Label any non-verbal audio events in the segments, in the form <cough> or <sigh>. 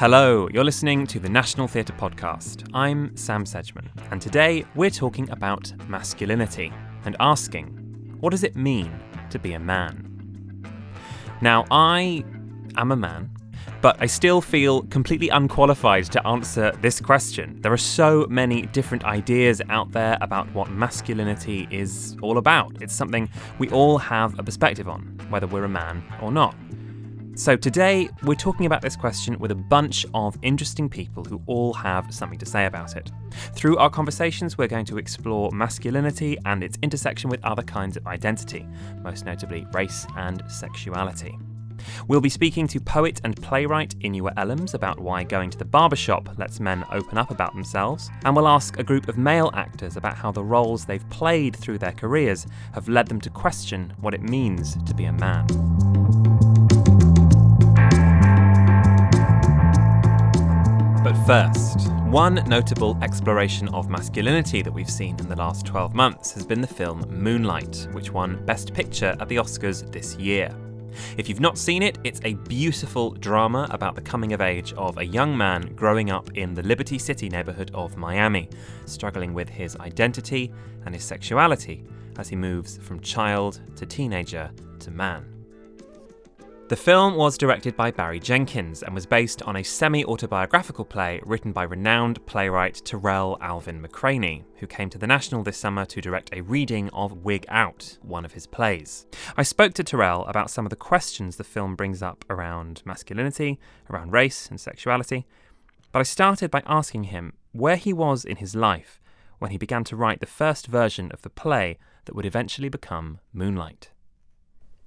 Hello, you're listening to the National Theatre Podcast. I'm Sam Sedgman, and today we're talking about masculinity and asking, what does it mean to be a man? Now, I am a man, but I still feel completely unqualified to answer this question. There are so many different ideas out there about what masculinity is all about. It's something we all have a perspective on, whether we're a man or not. So, today we're talking about this question with a bunch of interesting people who all have something to say about it. Through our conversations, we're going to explore masculinity and its intersection with other kinds of identity, most notably race and sexuality. We'll be speaking to poet and playwright Inua Ellams about why going to the barbershop lets men open up about themselves, and we'll ask a group of male actors about how the roles they've played through their careers have led them to question what it means to be a man. But first, one notable exploration of masculinity that we've seen in the last 12 months has been the film Moonlight, which won Best Picture at the Oscars this year. If you've not seen it, it's a beautiful drama about the coming of age of a young man growing up in the Liberty City neighborhood of Miami, struggling with his identity and his sexuality as he moves from child to teenager to man. The film was directed by Barry Jenkins and was based on a semi autobiographical play written by renowned playwright Tarell Alvin McCraney, who came to the National this summer to direct a reading of Wig Out, one of his plays. I spoke to Tarell about some of the questions the film brings up around masculinity, around race and sexuality, but I started by asking him where he was in his life when he began to write the first version of the play that would eventually become Moonlight.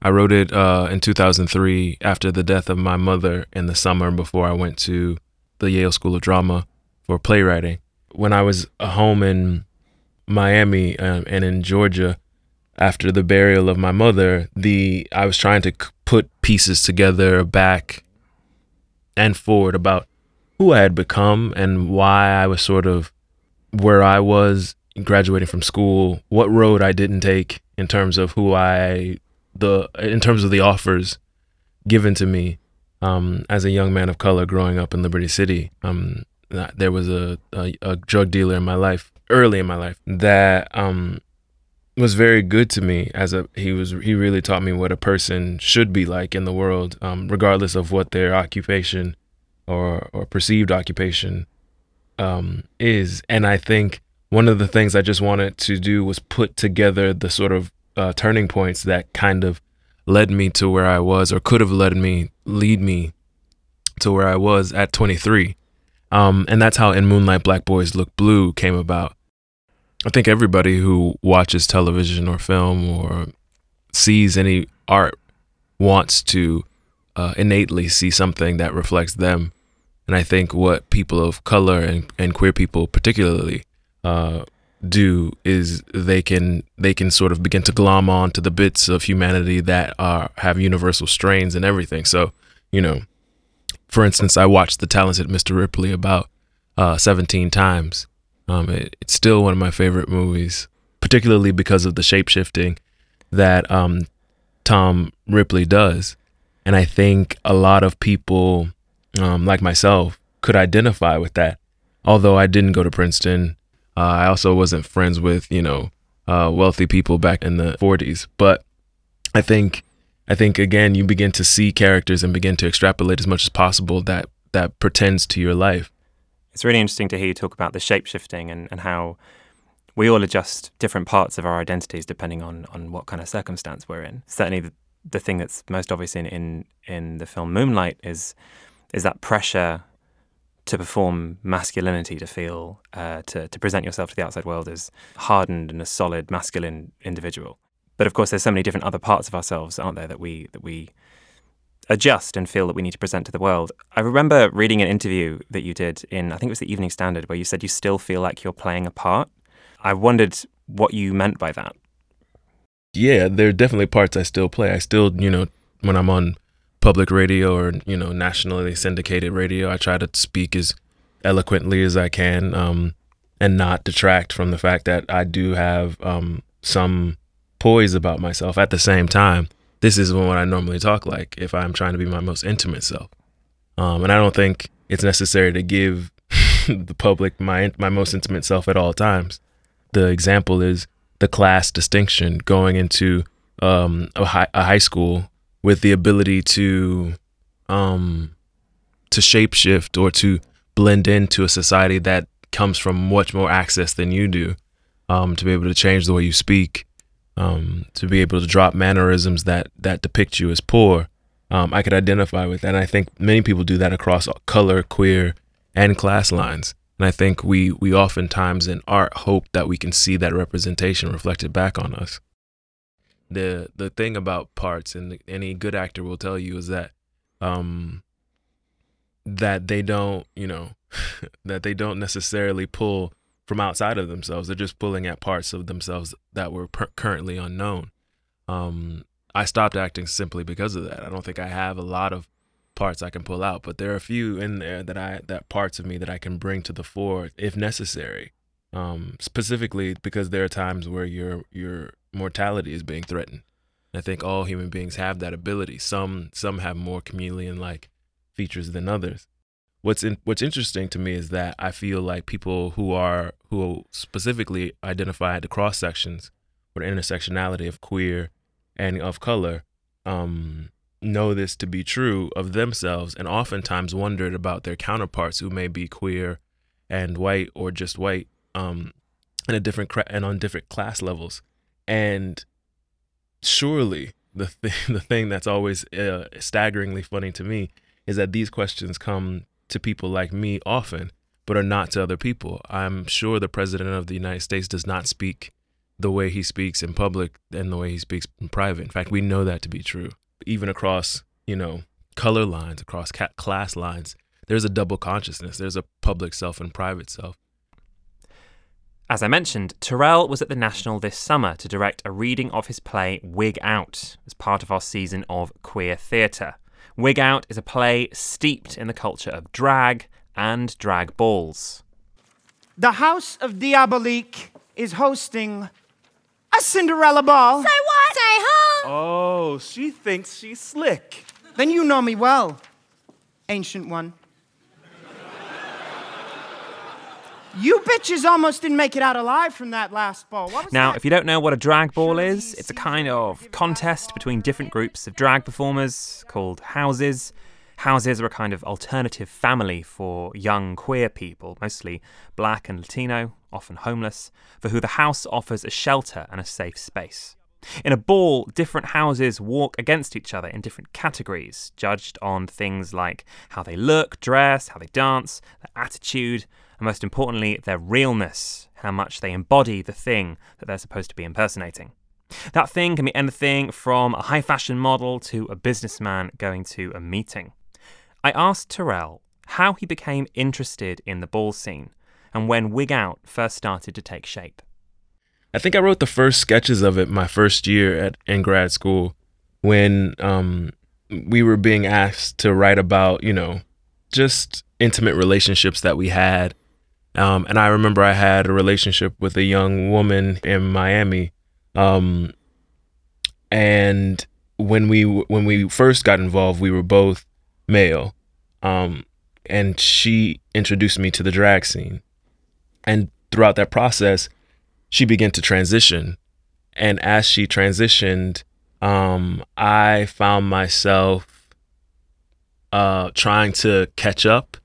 I wrote it uh, in 2003 after the death of my mother in the summer before I went to the Yale School of Drama for playwriting. When I was home in Miami um, and in Georgia after the burial of my mother, the I was trying to put pieces together back and forward about who I had become and why I was sort of where I was graduating from school, what road I didn't take in terms of who I the in terms of the offers given to me um, as a young man of color growing up in Liberty City. Um, there was a, a, a drug dealer in my life early in my life that um, was very good to me as a he was he really taught me what a person should be like in the world um, regardless of what their occupation or or perceived occupation um, is and I think one of the things I just wanted to do was put together the sort of uh, turning points that kind of led me to where I was, or could have led me, lead me to where I was at 23. Um, and that's how In Moonlight Black Boys Look Blue came about. I think everybody who watches television or film or sees any art wants to uh, innately see something that reflects them. And I think what people of color and, and queer people, particularly, uh, do is they can they can sort of begin to glom on to the bits of humanity that are have universal strains and everything. So, you know, for instance, I watched The Talented Mr. Ripley about uh, 17 times. Um, it, it's still one of my favorite movies, particularly because of the shape shifting that um, Tom Ripley does. And I think a lot of people, um, like myself, could identify with that. Although I didn't go to Princeton, uh, I also wasn't friends with you know uh, wealthy people back in the 40s, but I think I think again you begin to see characters and begin to extrapolate as much as possible that that pretends to your life. It's really interesting to hear you talk about the shape shifting and, and how we all adjust different parts of our identities depending on on what kind of circumstance we're in. Certainly, the, the thing that's most obvious in, in in the film Moonlight is is that pressure to perform masculinity, to feel, uh, to, to present yourself to the outside world as hardened and a solid masculine individual. But of course, there's so many different other parts of ourselves, aren't there, that we that we adjust and feel that we need to present to the world. I remember reading an interview that you did in, I think it was the Evening Standard, where you said you still feel like you're playing a part. I wondered what you meant by that. Yeah, there are definitely parts I still play. I still, you know, when I'm on public radio or you know nationally syndicated radio. I try to speak as eloquently as I can um, and not detract from the fact that I do have um, some poise about myself. At the same time, this is what I normally talk like if I'm trying to be my most intimate self. Um, and I don't think it's necessary to give <laughs> the public my my most intimate self at all times. The example is the class distinction going into um, a, a high school with the ability to um, to shapeshift or to blend into a society that comes from much more access than you do. Um, to be able to change the way you speak, um, to be able to drop mannerisms that that depict you as poor, um, I could identify with that. And I think many people do that across color, queer, and class lines. And I think we we oftentimes in art hope that we can see that representation reflected back on us. The the thing about parts, and any good actor will tell you, is that um, that they don't, you know, <laughs> that they don't necessarily pull from outside of themselves. They're just pulling at parts of themselves that were currently unknown. Um, I stopped acting simply because of that. I don't think I have a lot of parts I can pull out, but there are a few in there that I that parts of me that I can bring to the fore if necessary. Um, specifically because there are times where your your mortality is being threatened. I think all human beings have that ability. Some some have more chameleon like features than others. What's in, what's interesting to me is that I feel like people who are who specifically identify at the cross sections or the intersectionality of queer and of color um, know this to be true of themselves and oftentimes wondered about their counterparts who may be queer and white or just white um, in a different cra- and on different class levels and surely the th- <laughs> the thing that's always uh, staggeringly funny to me is that these questions come to people like me often but are not to other people i'm sure the president of the united states does not speak the way he speaks in public and the way he speaks in private in fact we know that to be true even across, you know, color lines, across class lines, there's a double consciousness. There's a public self and private self. As I mentioned, Tarell was at the National this summer to direct a reading of his play Wig Out as part of our season of queer theatre. Wig Out is a play steeped in the culture of drag and drag balls. The House of Diabolique is hosting a Cinderella ball. Say what? Say huh? Oh, she thinks she's slick. Then you know me well, ancient one. You bitches almost didn't make it out alive from that last ball. now, that? if you don't know what a drag ball is, it's a kind of contest between different groups of drag performers called houses. Houses are a kind of alternative family for young queer people, mostly black and Latino, often homeless, for who the house offers a shelter and a safe space. In a ball, different houses walk against each other in different categories, judged on things like how they look, dress, how they dance, their attitude, and most importantly, their realness, how much they embody the thing that they're supposed to be impersonating. That thing can be anything from a high fashion model to a businessman going to a meeting. I asked Tarell how he became interested in the ball scene and when Wig Out first started to take shape. I think I wrote the first sketches of it my first year at in grad school when um, we were being asked to write about, you know, just intimate relationships that we had. Um, and I remember I had a relationship with a young woman in Miami. Um, and when we when we first got involved, we were both male. Um, and she introduced me to the drag scene. And throughout that process, she began to transition. And as she transitioned, um, I found myself uh, trying to catch up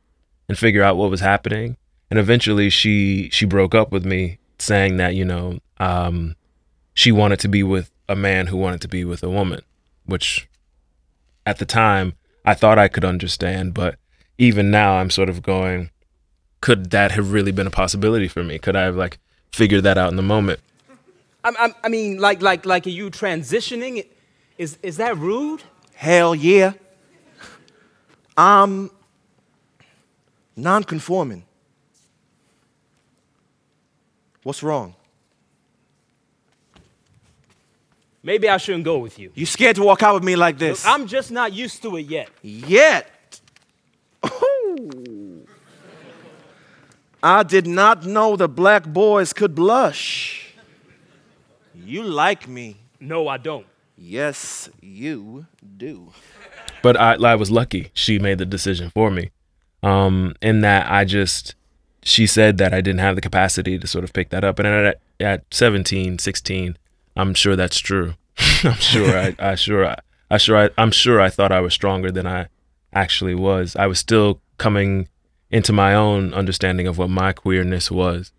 and figure out what was happening. And eventually, she she broke up with me, saying that you know um, she wanted to be with a man who wanted to be with a woman, which at the time I thought I could understand, but even now I'm sort of going, could that have really been a possibility for me? Could I have like figured that out in the moment? I, I, I mean, like, like, like, are you transitioning? Is is that rude? Hell yeah. I'm non-conforming. What's wrong? Maybe I shouldn't go with you. You scared to walk out with me like this? Look, I'm just not used to it yet. Yet. Ooh. I did not know the black boys could blush. You like me. No, I don't. Yes, you do. But I, I was lucky. She made the decision for me. Um, in that I just she said that I didn't have the capacity to sort of pick that up. And at, at 17, 16, I'm sure that's true. <laughs> I'm sure I, I sure I, I sure I, I'm sure I thought I was stronger than I actually was. I was still coming into my own understanding of what my queerness was.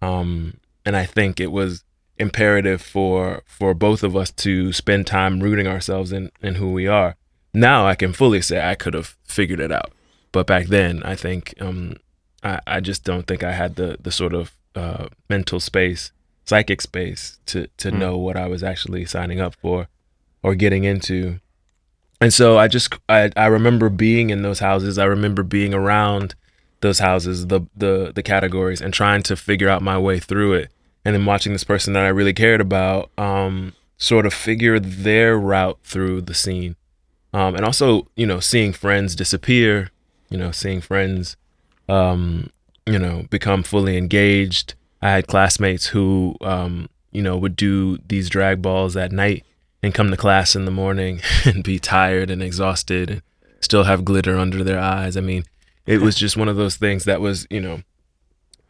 Um, and I think it was imperative for for both of us to spend time rooting ourselves in in who we are. Now I can fully say I could have figured it out, but back then I think um, I I just don't think I had the the sort of uh, mental space, psychic space to to Mm. know what I was actually signing up for or getting into. And so I just I I remember being in those houses. I remember being around those houses, the the the categories, and trying to figure out my way through it. And then watching this person that I really cared about, um, sort of figure their route through the scene, um, and also you know seeing friends disappear, you know seeing friends, um, you know become fully engaged. I had classmates who um, you know would do these drag balls at night and come to class in the morning <laughs> and be tired and exhausted and still have glitter under their eyes. I mean, it was just one of those things that was, you know,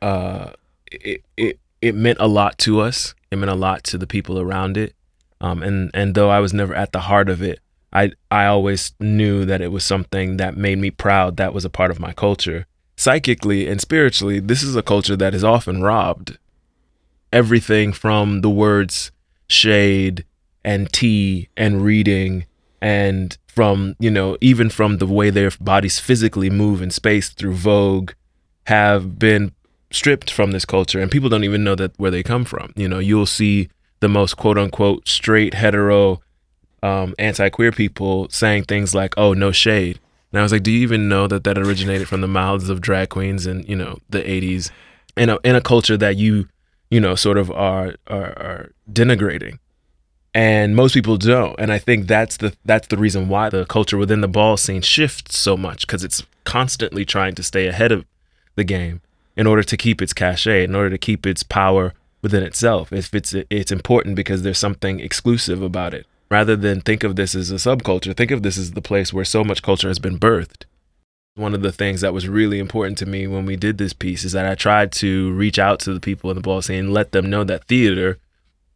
uh, it it it meant a lot to us. It meant a lot to the people around it. Um, and and though I was never at the heart of it, I I always knew that it was something that made me proud. That was a part of my culture. Psychically and spiritually, this is a culture that is often robbed. Everything from the words shade and tea and reading and from you know even from the way their bodies physically move in space through vogue have been stripped from this culture and people don't even know that where they come from you know you'll see the most quote unquote straight hetero um, anti-queer people saying things like oh no shade and i was like do you even know that that originated from the mouths of drag queens in you know the 80s in a, in a culture that you you know sort of are are, are denigrating. And most people don't. And i think that's the that's the reason why the culture within the ball scene shifts so much because it's constantly trying to stay ahead of the game in order to keep its cachet in order to keep its power within itself if it's it's important because there's something exclusive about it rather than think of this as a subculture think of this as the place where so much culture has been birthed one of the things that was really important to me when we did this piece is that I tried to reach out to the people in the ball scene let them know that theater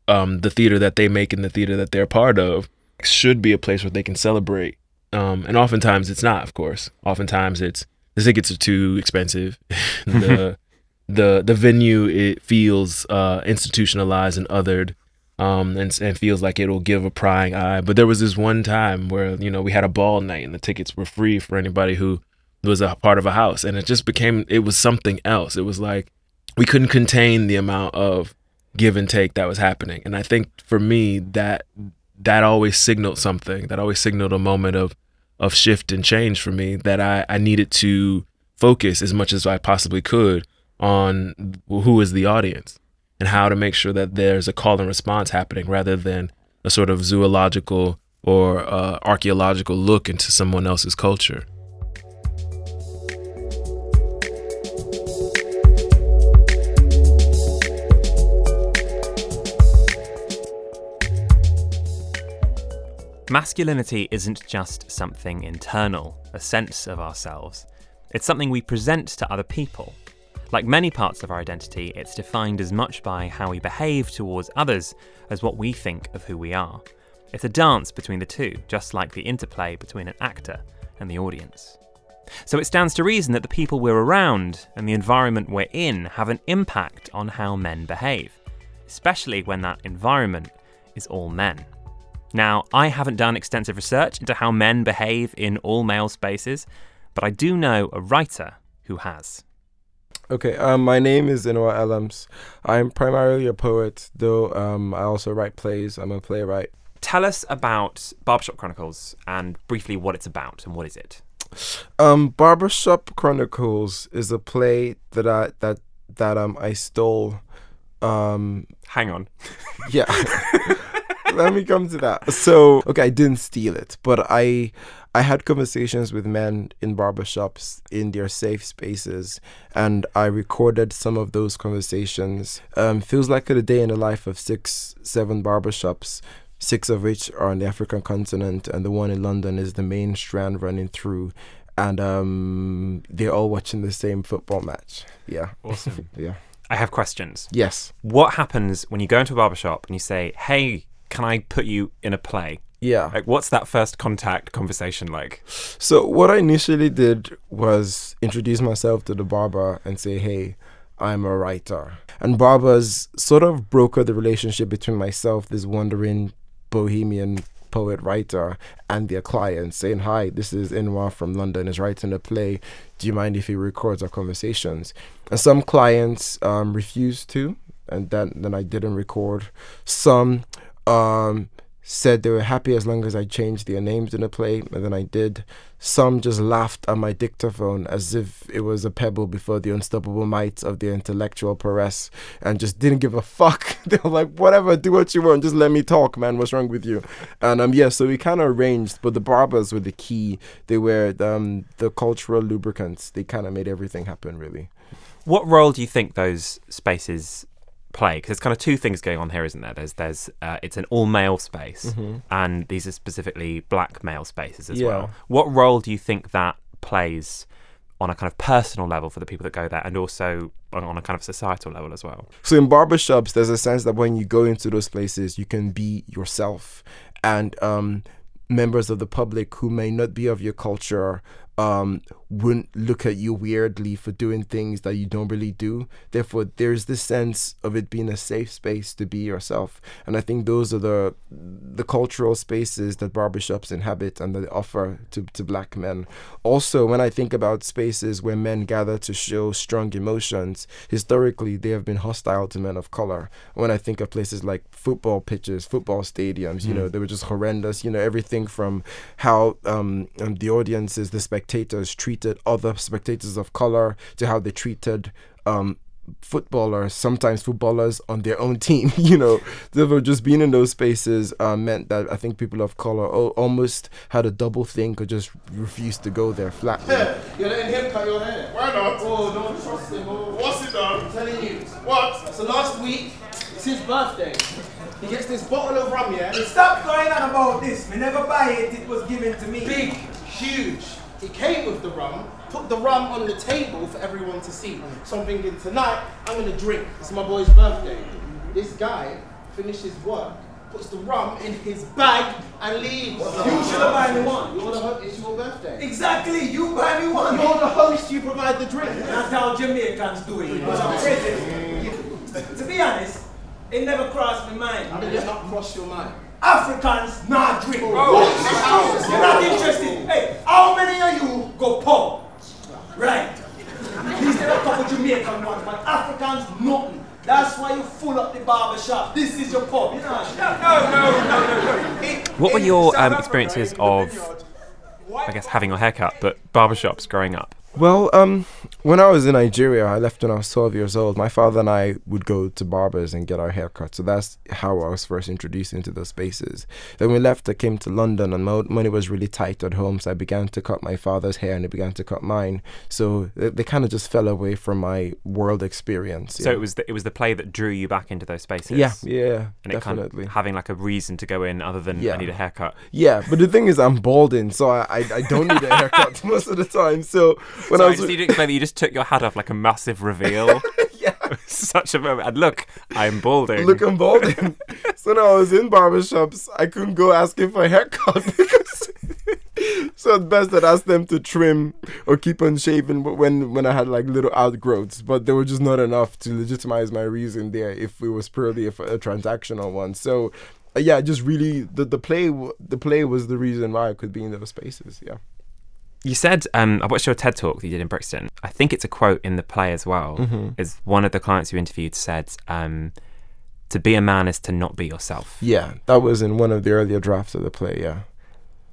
um, the theater that they make and the theater that they're part of should be a place where they can celebrate. Um, and oftentimes it's not, of course. Oftentimes it's the tickets are too expensive. <laughs> the <laughs> the the venue it feels uh, institutionalized and othered, um, and and feels like it'll give a prying eye. But there was this one time where you know we had a ball night and the tickets were free for anybody who was a part of a house, and it just became it was something else. It was like we couldn't contain the amount of give and take that was happening. And I think for me that that always signaled something. That always signaled a moment of of shift and change for me that I, I needed to focus as much as I possibly could on who is the audience and how to make sure that there's a call and response happening rather than a sort of zoological or uh, archaeological look into someone else's culture. Masculinity isn't just something internal, a sense of ourselves. It's something we present to other people. Like many parts of our identity, it's defined as much by how we behave towards others as what we think of who we are. It's a dance between the two, just like the interplay between an actor and the audience. So it stands to reason that the people we're around and the environment we're in have an impact on how men behave, especially when that environment is all men. Now, I haven't done extensive research into how men behave in all male spaces, but I do know a writer who has. Okay, um, my name is Inua Ellams. I'm primarily a poet, though um, I also write plays. I'm a playwright. Tell us about Barbershop Chronicles and briefly what it's about and what is it? Um, Barbershop Chronicles is a play that I that that um I stole. Um, Hang on. <laughs> yeah. <laughs> Let me come to that. So, okay, I didn't steal it, but I I had conversations with men in barbershops in their safe spaces, and I recorded some of those conversations. Um, feels like a day in the life of six, seven barbershops, six of which are on the African continent, and the one in London is the main strand running through. and um, they're all watching the same football match. Yeah. Awesome. <laughs> Yeah. I have questions. Yes. What happens when you go into a barbershop and you say, hey, can I put you in a play? Yeah. Like, what's that first contact conversation like? So what I initially did was introduce myself to the barber and say, "Hey, I'm a writer." And barbers sort of brokered the relationship between myself, this wandering bohemian poet writer, and their client, saying, "Hi, this is Inua from London. Is writing a play. Do you mind if he records our conversations?" And some clients um, refused to, and then then I didn't record. Some um, said they were happy as long as I changed their names in the play, and then I did. Some just laughed at my dictaphone as if it was a pebble before the unstoppable might of their intellectual prowess, and just didn't give a fuck. <laughs> they were like, "Whatever, do what you want, just let me talk, man. What's wrong with you?" And um, yeah, so we kind of arranged, but the barbers were the key. They were um the cultural lubricants. They kind of made everything happen, really. What role do you think those spaces play? Because there's kind of two things going on here, isn't there? There's there's uh, it's an all male space, and these are specifically black male spaces as Yeah. well. What role do you think that plays on a kind of personal level for the people that go there, and also on- on a kind of societal level as well? So in barbershops, there's a sense that when you go into those places, you can be yourself. And um, members of the public who may not be of your culture um, wouldn't look at you weirdly for doing things that you don't really do. Therefore, there's this sense of it being a safe space to be yourself. And I think those are the the cultural spaces that barbershops inhabit and that they offer to, to black men. Also, when I think about spaces where men gather to show strong emotions, historically they have been hostile to men of color. When I think of places like football pitches, football stadiums, you know, they were just horrendous. You know, everything from how um, um, the audiences, the spectators treated other spectators of color to how they treated um, footballers, sometimes footballers on their own team. <laughs> You know, therefore, just being in those spaces uh, meant that I think people of color al- almost had a double think or just refused to go there flatly. You're letting him cut your hair. Why not? Oh, don't trust him. Oh. What's it done? I'm telling you. What? So last week, it's his birthday. He gets this bottle of rum, yeah? Stop going on about this. Me never buy it. It was given to me. Big, huge. He came with the rum, put the rum on the table for everyone to see. So I'm thinking, tonight, I'm gonna drink. It's my boy's birthday. This guy finishes work, puts the rum in his bag, and leaves. You should have buy me one. You're the host, it's your birthday. Exactly. You buy me one. You're the host, you provide the drink. That's how Jamaicans do it. To be honest, it never crossed my mind. How did it not cross your mind? Africans not drink. You're not interested. Hey, how many of you go pub? Right. These are a couple Jamaican ones, but Africans nothing. That's why you full up the barber shop. This is your pub. You know? No, no, no, no, no. What were your um, experiences of, I guess, having your haircut, but barbershops growing up? Well, um, when I was in Nigeria, I left when I was 12 years old. My father and I would go to barbers and get our hair cut. So that's how I was first introduced into those spaces. Then we left, I came to London, and my money was really tight at home. So I began to cut my father's hair, and he began to cut mine. So they, they kind of just fell away from my world experience. So yeah. it was the, it was the play that drew you back into those spaces. Yeah, yeah, and it kind definitely. of having like a reason to go in other than I need a haircut. Yeah, but the thing is, I'm balding, so I, I, I don't need a haircut <laughs> most of the time. So <laughs> when So I was just need to explain that you just took your hat off like a massive reveal. <laughs> yeah. <laughs> Such a moment. And look, I'm balding. Look, I'm balding. so now I was in barbershops. I couldn't go asking for a haircut because. so it's best that I asked them to trim or keep on shaving wh- when when I had like little outgrowths, but they were just not enough to legitimize my reason there if it was purely a, a transactional one. So. uh, yeah, just really the the play the play was the reason why I could be in those spaces. Yeah. You said um, I watched your TED talk that you did in Brixton. I think it's a quote in the play as well. Mm-hmm. Is one of the clients you interviewed said, um, "To be a man is to not be yourself." Yeah, that was in one of the earlier drafts of the play. Yeah.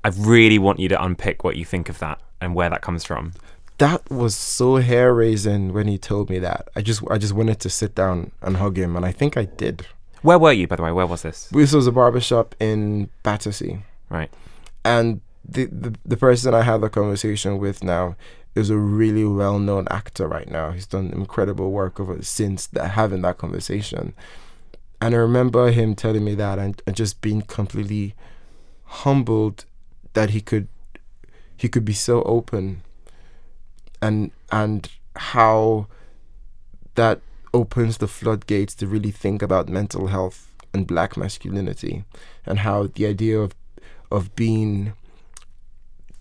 I really want you to unpick what you think of that and where that comes from. that was so hair raising when he told me that. I just I just wanted to sit down and hug him, and I think I did. Where were you, by the way? Where was this? This was a barbershop in Battersea, Right. and the, the person I had the conversation with now is a really well known actor right now. He's done incredible work over since that, having that conversation, and I remember him telling me that and, and just being completely humbled that he could he could be so open and and how that opens the floodgates to really think about mental health and black masculinity and how the idea of of being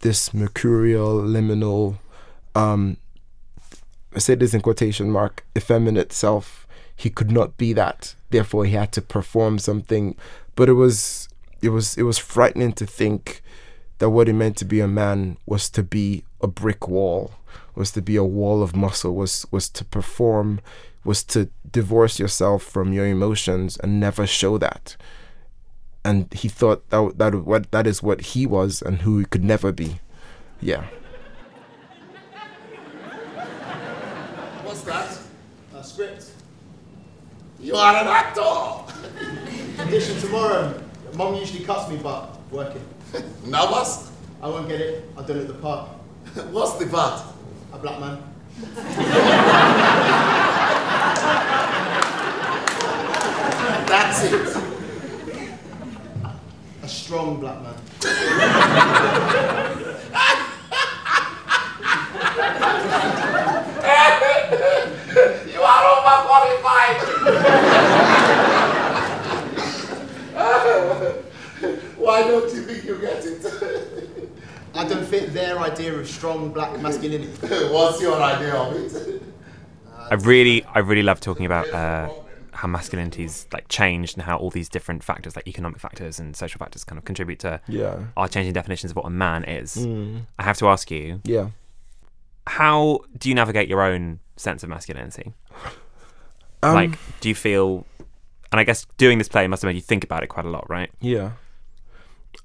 this mercurial liminal um I say this in quotation mark effeminate self. He could not be that. Therefore he had to perform something. But it was it was it was frightening to think that what it meant to be a man was to be a brick wall was to be a wall of muscle was was to perform was to divorce yourself from your emotions and never show that and he thought that that what that is what he was and who he could never be yeah What's that? A script. You are an actor. Audition tomorrow. Mom usually cuts me, but working. <laughs> Nervous? I won't get it. I've done it at the park. <laughs> What's the part? A black man. <laughs> That's it. A strong black man. You are overqualified. Why don't you think you get it? I don't fit their idea of strong black masculinity. What's your idea of it? I really, I really love talking about uh, how masculinity's like changed and how all these different factors, like economic factors and social factors, kind of contribute to yeah our changing definitions of what a man is. Mm. I have to ask you, yeah how do you navigate your own sense of masculinity? <laughs> um, like, do you feel? And I guess doing this play must have made you think about it quite a lot, right? Yeah.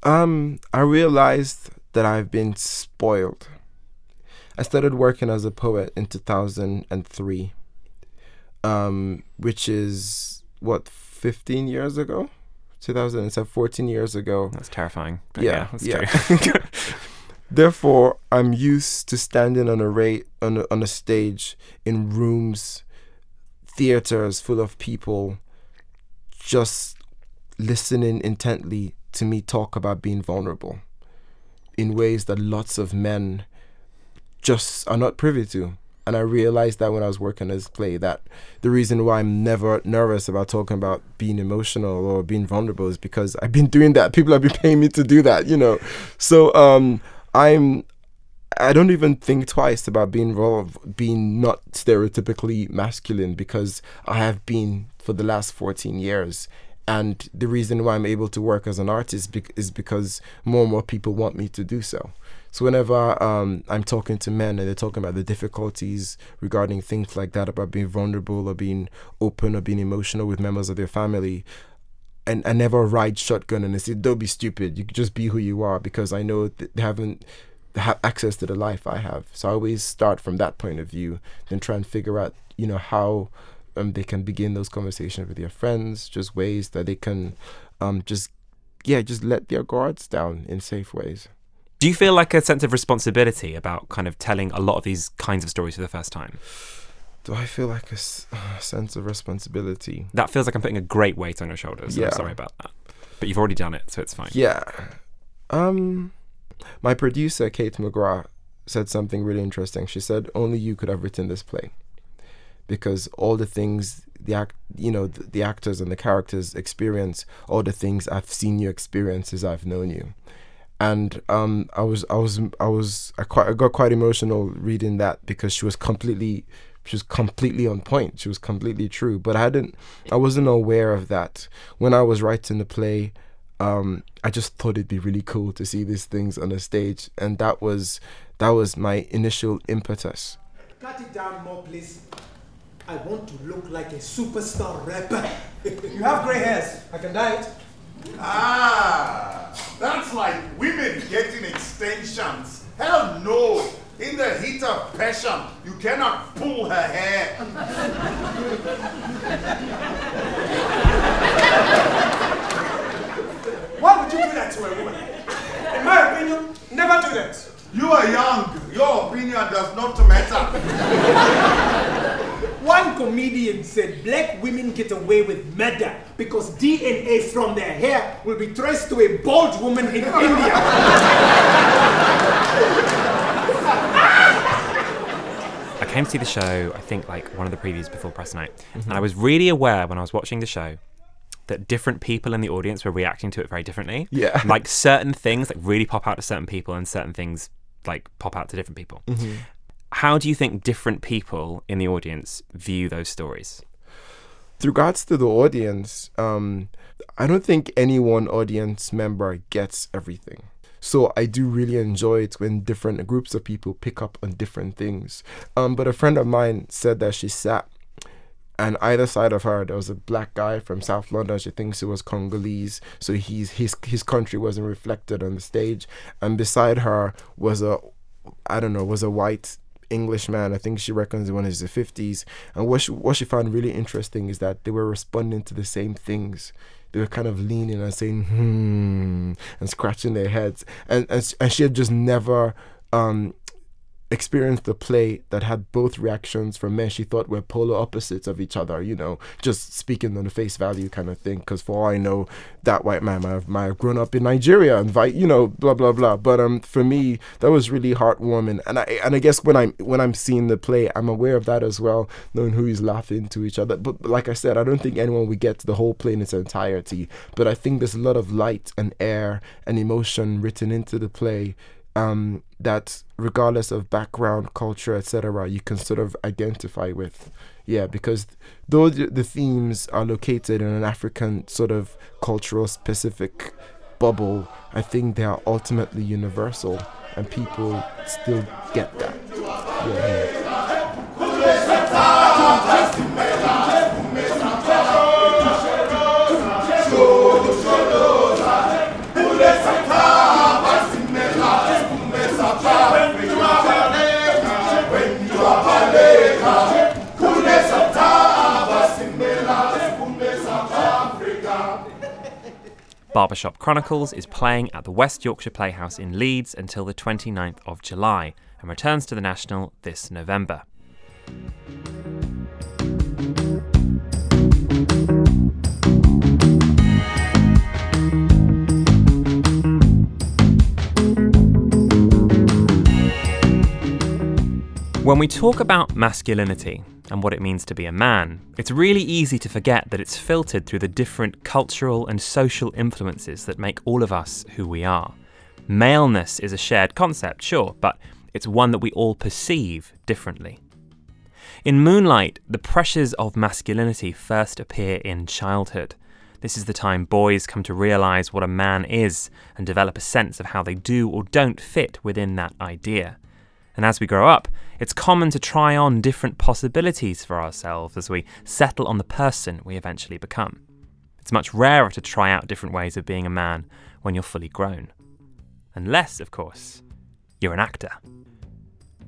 Um, I realized that I've been spoiled. I started working as a poet in 2003, um, which is what 15 years ago, 2007, 14 years ago. That's terrifying. Yeah, that's yeah. true. <laughs> <laughs> Therefore, I'm used to standing on a ra- on a, on a stage in rooms, theaters full of people, just listening intently to me talk about being vulnerable, in ways that lots of men just are not privy to. And I realized that when I was working this play, that the reason why I'm never nervous about talking about being emotional or being vulnerable is because I've been doing that. People have been <laughs> paying me to do that, you know. So um, I'm I don't even think twice about being being not stereotypically masculine because I have been for the last 14 years. And the reason why I'm able to work as an artist bec- is because more and more people want me to do so. So whenever um, I'm talking to men and they're talking about the difficulties regarding things like that, about being vulnerable or being open or being emotional with members of their family, and I never ride shotgun and I say, "Don't be stupid. You just be who you are," because I know they haven't have access to the life I have. So I always start from that point of view, then try and figure out, you know, how um, they can begin those conversations with their friends, just ways that they can, um, just yeah, just let their guards down in safe ways. Do you feel like a sense of responsibility about kind of telling a lot of these kinds of stories for the first time? Do I feel like a s- uh, sense of responsibility? That feels like I'm putting a great weight on your shoulders. Yeah. I'm sorry about that. But you've already done it, so it's fine. Yeah. Um, my producer Kate McGrath said something really interesting. She said only you could have written this play because all the things the act, you know, the, the actors and the characters experience, all the things I've seen you experience as I've known you. And um, I was, I was, I was, I quite, I got quite emotional reading that because she was completely, she was completely on point. She was completely true. But I hadn't, I wasn't aware of that when I was writing the play um, I just thought it'd be really cool to see these things on a stage, and that was that was my initial impetus. Cut it down more, please. I want to look like a superstar rapper. <laughs> you have gray hairs. I can dye it. Ah, that's like women getting extensions. Hell no. In the heat of passion, you cannot pull her hair. Why would you do that to a woman? In my opinion, never do that. You are young. Your opinion does not matter. One comedian said black women get away with murder because DNA from their hair will be traced to a bald woman in India. <laughs> I came to see the show, I think like one of the previews before press night. And I was really aware when I was watching the show that different people in the audience were reacting to it very differently. Yeah. Like certain things like really pop out to certain people and certain things like pop out to different people. Mm-hmm. How do you think different people in the audience view those stories? With regards to the audience, um, I don't think any one audience member gets everything. So I do really enjoy it when different groups of people pick up on different things. Um, but a friend of mine said that she sat and either side of her there was a black guy from South London. She thinks he was Congolese, so he's his his country wasn't reflected on the stage. And beside her was a I don't know was a white Englishman. I think she reckons one is the fifties. And what she what she found really interesting is that they were responding to the same things. They were kind of leaning and saying hmm and scratching their heads. And and, and she had just never um experienced a play that had both reactions from men she thought were polar opposites of each other, you know, just speaking on the face value kind of thing. Because for all I know, that white man might have, might have grown up in Nigeria and, vi- you know, blah blah blah. But um, for me, that was really heartwarming. And I and I guess when I'm when I'm seeing the play, I'm aware of that as well, knowing who is laughing to each other. But like I said, I don't think anyone would get the whole play in its entirety. But I think there's a lot of light and air and emotion written into the play um, that regardless of background, culture, etc., you can sort of identify with. Yeah, because though the, the themes are located in an African sort of cultural specific bubble, I think they are ultimately universal, and people still get that. Barbershop Chronicles is playing at the West Yorkshire Playhouse in Leeds until the 29th of July and returns to the National this November. When we talk about masculinity and what it means to be a man, it's really easy to forget that it's filtered through the different cultural and social influences that make all of us who we are. Maleness is a shared concept, sure, but it's one that we all perceive differently. In Moonlight, the pressures of masculinity first appear in childhood. This is the time boys come to realise what a man is and develop a sense of how they do or don't fit within that idea. And as we grow up, it's common to try on different possibilities for ourselves as we settle on the person we eventually become. It's much rarer to try out different ways of being a man when you're fully grown. Unless, of course, you're an actor.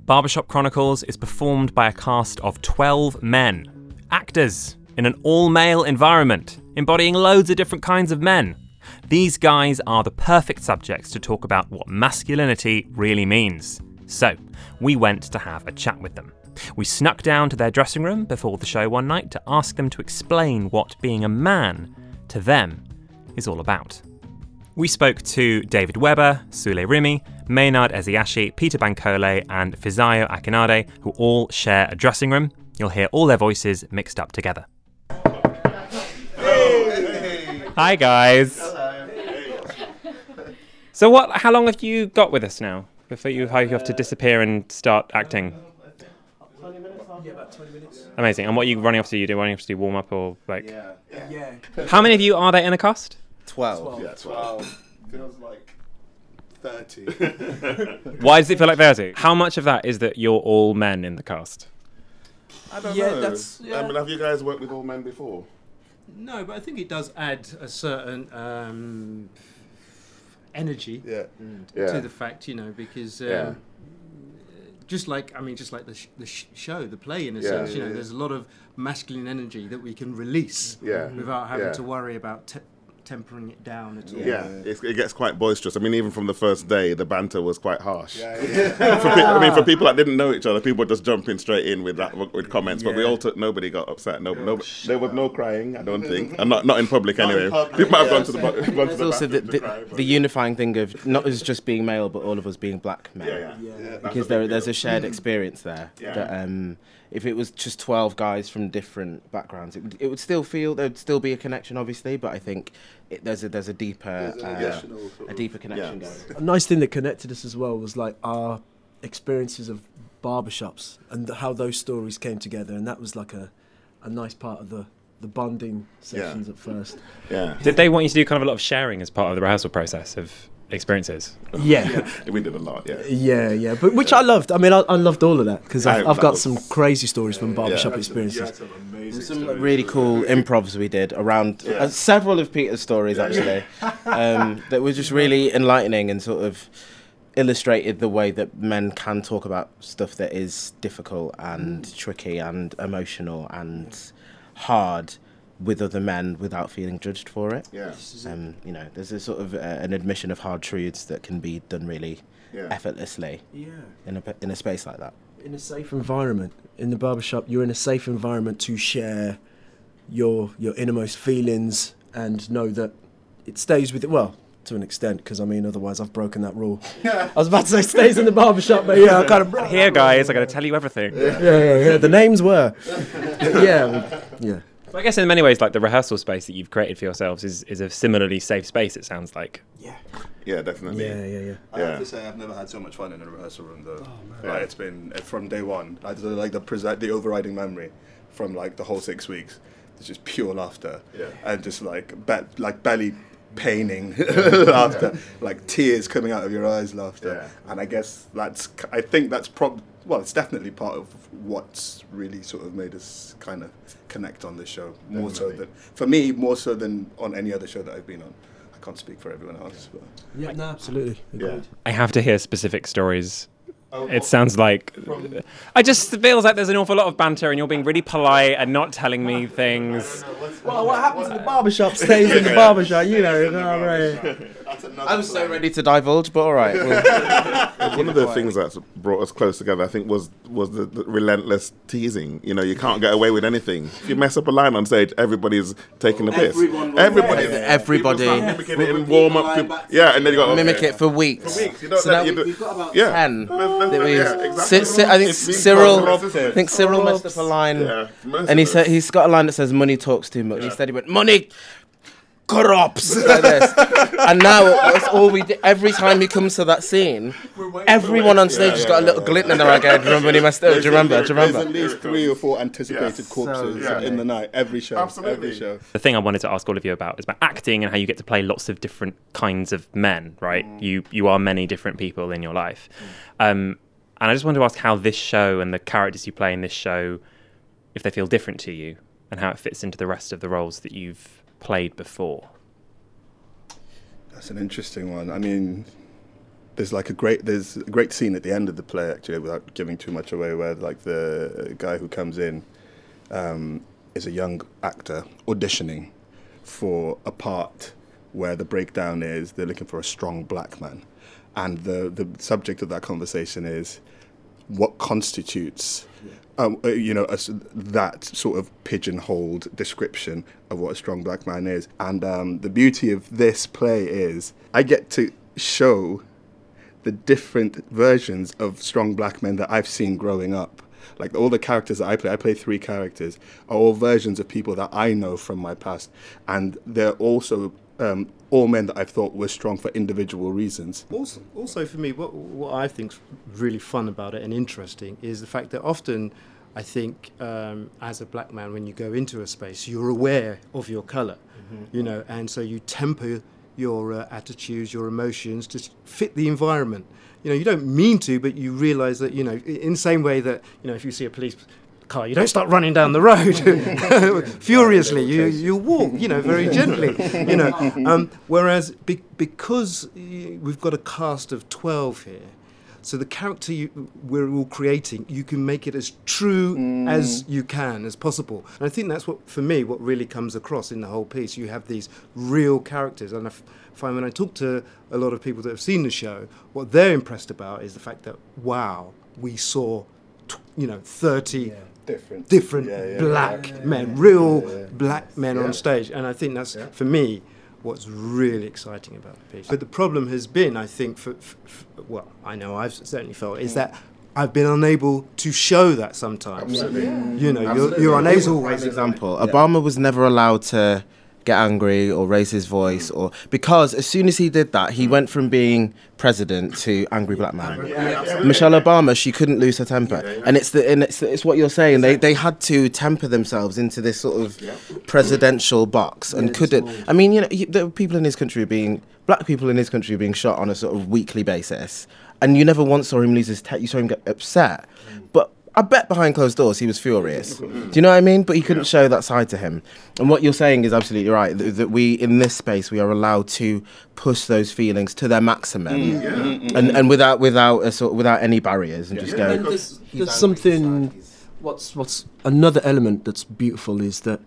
Barbershop Chronicles is performed by a cast of 12 men, actors in an all male environment, embodying loads of different kinds of men. These guys are the perfect subjects to talk about what masculinity really means. So, we went to have a chat with them. We snuck down to their dressing room before the show one night to ask them to explain what being a man to them is all about. We spoke to David Webber, Sule Rimi, Maynard Eziashi, Peter Bankole, and Fisayo Akinade, who all share a dressing room. You'll hear all their voices mixed up together. Hi guys. Hello. So what? How long have you got with us now? Before you, how you have to disappear and start acting? Yeah, about 20 minutes. Amazing. And what are you running off to? You do running off to do warm up or like? Yeah. yeah. How many of you are there in the cast? 12. Yeah, 12. Feels like 30. <laughs> Why does it feel like thirty? How much of that is that you're all men in the cast? I don't Yeah, know. that's- yeah. I mean, have you guys worked with all men before? No, but I think it does add a certain um, energy Yeah. to Yeah. the fact, you know, because um, Yeah. just like I mean, just like the sh- the sh- show, the play, in a Yeah, sense, you know, yeah. there's a lot of masculine energy that we can release Yeah. without having Yeah. to worry about te- tempering it down at all. Yeah, it's, it gets quite boisterous. I mean, even from the first day, the banter was quite harsh. <laughs> for pe- I mean, for people that didn't know each other, people were just jumping straight in with that with comments. But we all took. Nobody got upset. No, no, there was no crying. I don't think, and not not in public Not in anyway. public, people might have gone to the bu- gone to the also the, bathroom to the, cry, the unifying thing of not as just being male, but all of us being black men. yeah, yeah, yeah. Because there, there's a shared experience there. Yeah. That um, if it was just 12 guys from different backgrounds, it, would- it would still feel there'd still be a connection, obviously. But I think it, there's a there's a deeper uh, a deeper connection Yeah. going. A nice thing that connected us as well was like our experiences of barbershops and th- how those stories came together, and that was like a, a nice part of the the bonding sessions at first. yeah. Did they want you to do kind of a lot of sharing as part of the rehearsal process of experiences? Yeah. we did a lot. Yeah. Yeah, yeah, but which I loved. I mean, I, I loved all of that because I- I've, I've got was- some crazy stories from barbershop Yeah. experiences. There's some like, really cool improvs we did around uh, several of Peter's stories actually <laughs> um, that were just really enlightening and sort of illustrated the way that men can talk about stuff that is difficult and tricky and emotional and hard with other men without feeling judged for it. Yeah. Um, you know, there's a sort of uh, an admission of hard truths that can be done really Yeah. effortlessly Yeah. in a in a space like that. In a safe environment, in the barbershop, you're in a safe environment to share your your innermost feelings and know that it stays with it. Well, to an extent, because I mean, otherwise I've broken that rule. <laughs> I was about to say stays in the barbershop, but yeah, I kind of. Here, guys, I got to tell you everything. Yeah, yeah, yeah. The names were. <laughs> Yeah, yeah. But I guess in many ways, like the rehearsal space that you've created for yourselves is, is a similarly safe space. It sounds like. Yeah, Yeah, definitely. Yeah, yeah, yeah. I Yeah. have to say, I've never had so much fun in a rehearsal room though. Oh, like it's been uh, from day one. I just, like the presi- the overriding memory from like the whole six weeks. It's just pure laughter Yeah. and just like be- like belly paining <laughs> laughter, like tears coming out of your eyes laughter. Yeah. And I guess that's I think that's prob well, it's definitely part of what's really sort of made us kind of connect on this show more so than for me more so than on any other show that I've been on. I can't speak for everyone else, but. Yeah, no, absolutely. Yeah. I have to hear specific stories. It sounds like I just feels like there's an awful lot of banter, and you're being really polite and not telling me things. Well, what happens in the barbershop <laughs> stays in the barbershop, you know. you know, right. I was so ready to divulge, but all right. we'll- <laughs> One of the things that's brought us close together, I think, was was the, the relentless teasing. You know, you can't get away with anything. If you mess up a line on stage, everybody's taking the piss. Everyone will- Everybody, Everybody. People start mimicking it in warm up. people- Yeah, and then you got mimic it for weeks. weeks. You don't So let now you we- do- we've got about yeah. 10 Let's- that we- yeah, exactly. Ci- Ci- I think It's Cyril. I think Cyril messed up a line, and he said he's got a line that says "money talks too much." Instead, he went "money corrupts" like this. And now that's all we do. Every time he comes to that scene, everyone on stage has got a little glint in their eye. going, Do you remember when he messed up? Do you remember? Do you remember? There's at least three or four anticipated Yes. corpses So in the night, every show. Absolutely. Every show. The thing I wanted to ask all of you about is about acting and how you get to play lots of different kinds of men. Right? You you are many different people in your life, um, and I just wanted to ask how this show and the characters you play in this show, if they feel different to you, and how it fits into the rest of the roles that you've played before. That's an interesting one. I mean, there's like a great there's a great scene at the end of the play actually, without giving too much away, where like the guy who comes in um, is a young actor auditioning for a part where the breakdown is they're looking for a strong black man, and the the subject of that conversation is what constitutes um, uh, you know, a that sort of pigeonholed description of what a strong black man is. And um, the beauty of this play is I get to show the different versions of strong black men that I've seen growing up. Like all the characters that I play, I play three characters, are all versions of people that I know from my past. And they're also um, all men that I've thought were strong for individual reasons. Also, also for me, what what I think's really fun about it and interesting is the fact that often, I think, um, as a black man, when you go into a space, you're aware of your color you know, and so you temper your uh, attitudes, your emotions to fit the environment. You know, you don't mean to, but you realize that, you know, in the same way that, you know, if you see a police car, you don't start running down the road <laughs> <laughs> furiously. You, you walk, you know, very gently, you know. <laughs> Um, whereas be- because we've got a cast of 12 here, So the character you, we're all creating, you can make it as true as you can, as possible. And I think that's what, for me, what really comes across in the whole piece. You have these real characters, and I f- find when I talk to a lot of people that have seen the show, what they're impressed about is the fact that wow, we saw, t- you know, thirty Different. different Yeah, yeah, black yeah. men, real Yeah, yeah. black men Yeah. on stage, and I think that's for me what's really exciting about the piece. But the problem has been, I think, for, for, for well, I know I've certainly felt is that. I've been unable to show that sometimes. Absolutely. You know, you're, Absolutely. you're unable. a Prime example. Obama was never allowed to get angry or raise his voice or because as soon as he did that he went from being president to angry black man. Michelle obama she couldn't lose her temper. And it's the and it's, it's what you're saying. They they had to temper themselves into this sort of presidential box and couldn't i mean you know were people in this country are being black people in this country are being shot on a sort of weekly basis. And you never once saw him lose his you saw him get upset. But I bet behind closed doors he was furious. Do you know what I mean? But he couldn't show that side to him. And what you're saying is absolutely right. That, that we, in this space, we are allowed to push those feelings to their maximum, and and without without a sort without any barriers, and just go. And there's, there's something. What's what's another element that's beautiful is that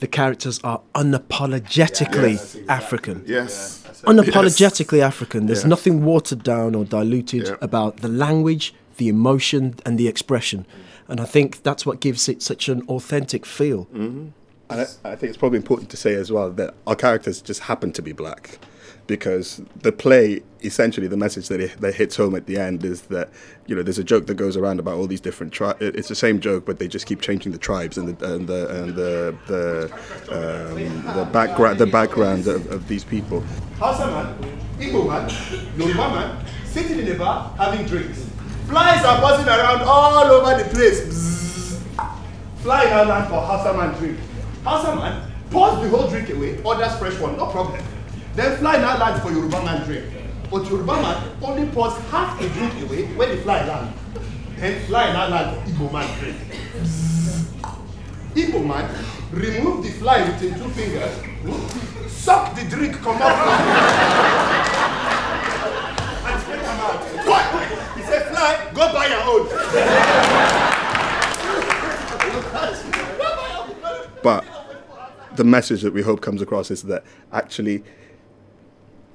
the characters are unapologetically African. Yes. Unapologetically African. There's Yeah. nothing watered down or diluted Yeah. about the language, the emotion, and the expression. And I think that's what gives it such an authentic feel. And I, I think it's probably important to say as well that our characters just happen to be black. Because the play, essentially, the message that it, that hits home at the end is that you know there's a joke that goes around about all these different tribes. It's the same joke, but they just keep changing the tribes and the and the and the the, um, the background the background of, of these people. Hausa man, Igbo man, Yoruba man, sitting in a bar having drinks. Flies are buzzing around all over the place. Bzzz. Fly now land for Hausa man drink. Hausa man pours the whole drink away, orders fresh one, no problem. Then fly now land for Yoruba man drink. But Yoruba man only pours half the drink away when the fly land. Then fly now land for Igbo man drink. Igbo man remove the fly with two fingers, suck the drink, come out. <laughs> What? He said, fly, go buy your own. But the message that we hope comes across is that actually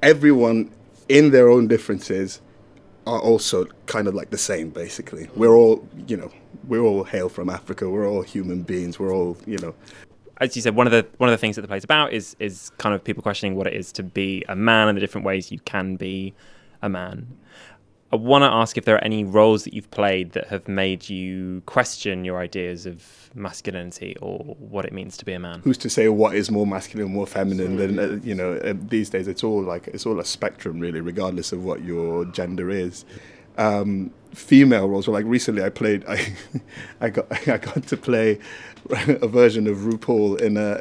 everyone in their own differences are also kind of like the same basically. We're all, you know, we're all hail from Africa. We're all human beings. We're all, you know, as you said, one of the one of the things that the play's about is is kind of people questioning what it is to be a man and the different ways you can be a man. I want to ask if there are any roles that you've played that have made you question your ideas of masculinity or what it means to be a man. who's to say what is more masculine, more feminine? Than uh, you know, uh, these days it's all like it's all a spectrum, really, regardless of what your gender is. Um, female roles, well, like recently I played, I, <laughs> I got, <laughs> I got to play a version of RuPaul in a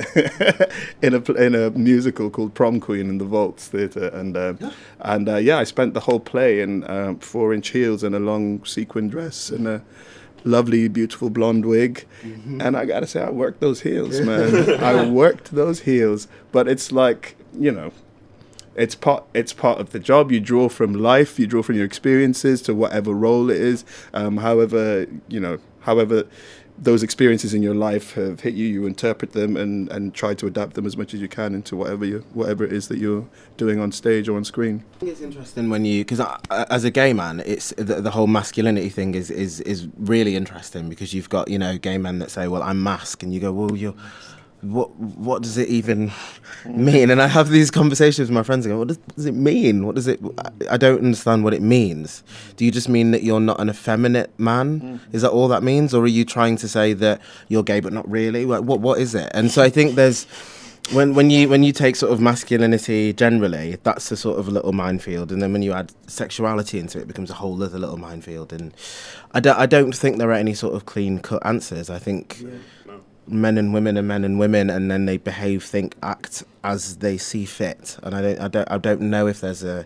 <laughs> in a in a musical called Prom Queen in the Vaults Theatre, and uh, and uh, yeah, I spent the whole play in um, four inch heels and a long sequin dress and a lovely, beautiful blonde wig. And I gotta say, I worked those heels, man. I worked those heels. But it's like, you know, it's part it's part of the job. You draw from life, you draw from your experiences to whatever role it is. Um, however, you know, however those experiences in your life have hit you, you interpret them and, and try to adapt them as much as you can into whatever you whatever it is that you're doing on stage or on screen. I think it's interesting when you because as a gay man, it's the, the whole masculinity thing is is is really interesting because you've got you know gay men that say, "Well, I'm mask," and you go, "Well, you're." What what does it even mean? And I have these conversations with my friends. and go, what does, does it mean? What does it? I- I don't understand what it means. Do you just mean that you're not an effeminate man? Mm. Is that all that means, or are you trying to say that you're gay but not really? Like, what what is it? And so I think there's when when you when you take sort of masculinity generally, that's a sort of little minefield, and then when you add sexuality into it, it becomes a whole other little minefield. And I don't I don't think there are any sort of clean cut answers. I think men and women and men and women, and then they behave, think, act as they see fit. And I don't I don't I don't know if there's a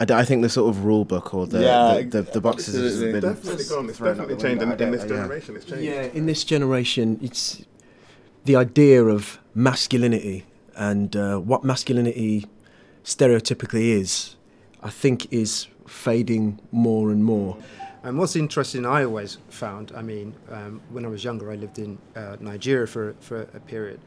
I, don't- I think the sort of rule book or the Yeah, the, the, the boxes have just absolutely. been Definitely gone. It's thrown out definitely the changed in, in don't- this yeah. generation. It's changed. Yeah, in this generation, it's the idea of masculinity and uh, what masculinity stereotypically is. I think is fading more and more. And what's interesting, I always found, I mean, um, when I was younger, I lived in uh, Nigeria for, for a period,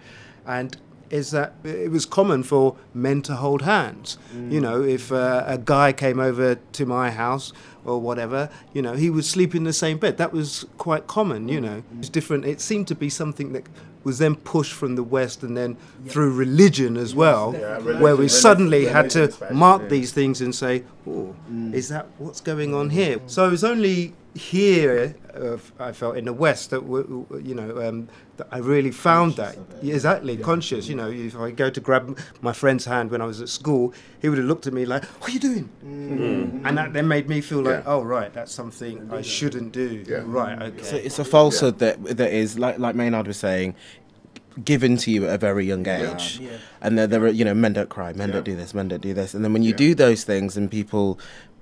and is that it was common for men to hold hands. Mm. You know, if uh, a guy came over to my house or whatever, you know, he would sleep in the same bed. That was quite common, you know. It's different. It seemed to be something that was then pushed from the West and then through religion as well, Yeah, where religion- we suddenly had to mark yeah. these things and say, oh, is that what's going on here? So it was only here, uh, I felt, in the West that, w- w- you know, um, that I really found that. Yeah, exactly, conscious. You know, if I go to grab my friend's hand when I was at school, he would have looked at me like, what are you doing? And that then made me feel like, oh, right, that's something I shouldn't do. Right, okay. So it's a falsehood that that is like like Maynard was saying, given to you at a very young age, and there there are you know men don't cry, men don't do this, men don't do this, and then when you do those things and people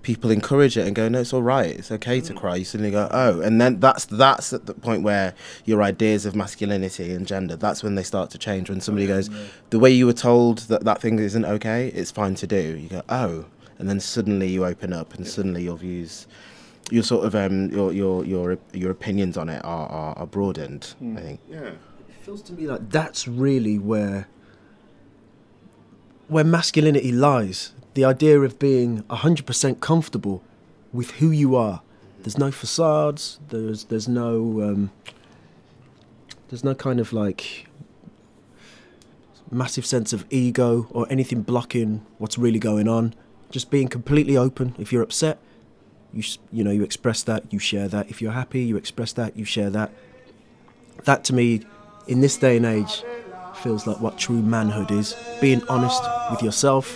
people encourage it and go no it's all right it's okay to cry you suddenly go oh and then that's that's at the point where your ideas of masculinity and gender that's when they start to change when somebody goes the way you were told that that thing isn't okay it's fine to do you go oh and then suddenly you open up and suddenly your views your sort of um your your your your opinions on it are are, are broadened. I think. Yeah. It feels to me like that's really where where masculinity lies. The idea of being 100% comfortable with who you are. There's no facades, there's there's no um, there's no kind of like massive sense of ego or anything blocking what's really going on. Just being completely open. If you're upset, you you know you express that, you share that. If you're happy, you express that, you share that. That to me, in this day and age, feels like what true manhood is. Being honest with yourself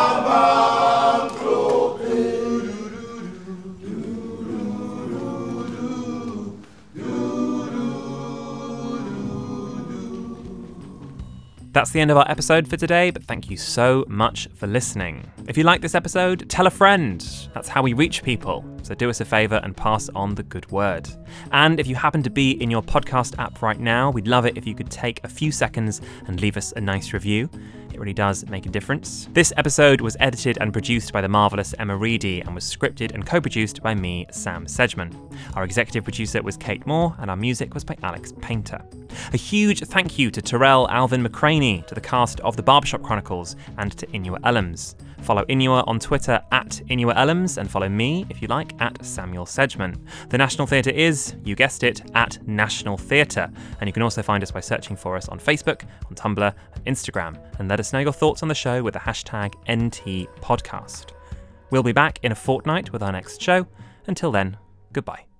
That's the end of our episode for today, but thank you so much for listening. If you like this episode, tell a friend. That's how we reach people. So do us a favour and pass on the good word. And if you happen to be in your podcast app right now, we'd love it if you could take a few seconds and leave us a nice review. It really does make a difference. This episode was edited and produced by the marvellous Emma Reedy and was scripted and co produced by me, Sam Sedgman. Our executive producer was Kate Moore, and our music was by Alex Painter. A huge thank you to Tarell Alvin McCraney, to the cast of The Barbershop Chronicles, and to Inua Ellams. Follow Inua on Twitter at Inua Ellams and follow me, if you like, at Samuel Sedgman. The National Theatre is, you guessed it, at National Theatre. And you can also find us by searching for us on Facebook, on Tumblr, and Instagram. And let us know your thoughts on the show with the hashtag NT Podcast. We'll be back in a fortnight with our next show. Until then, goodbye.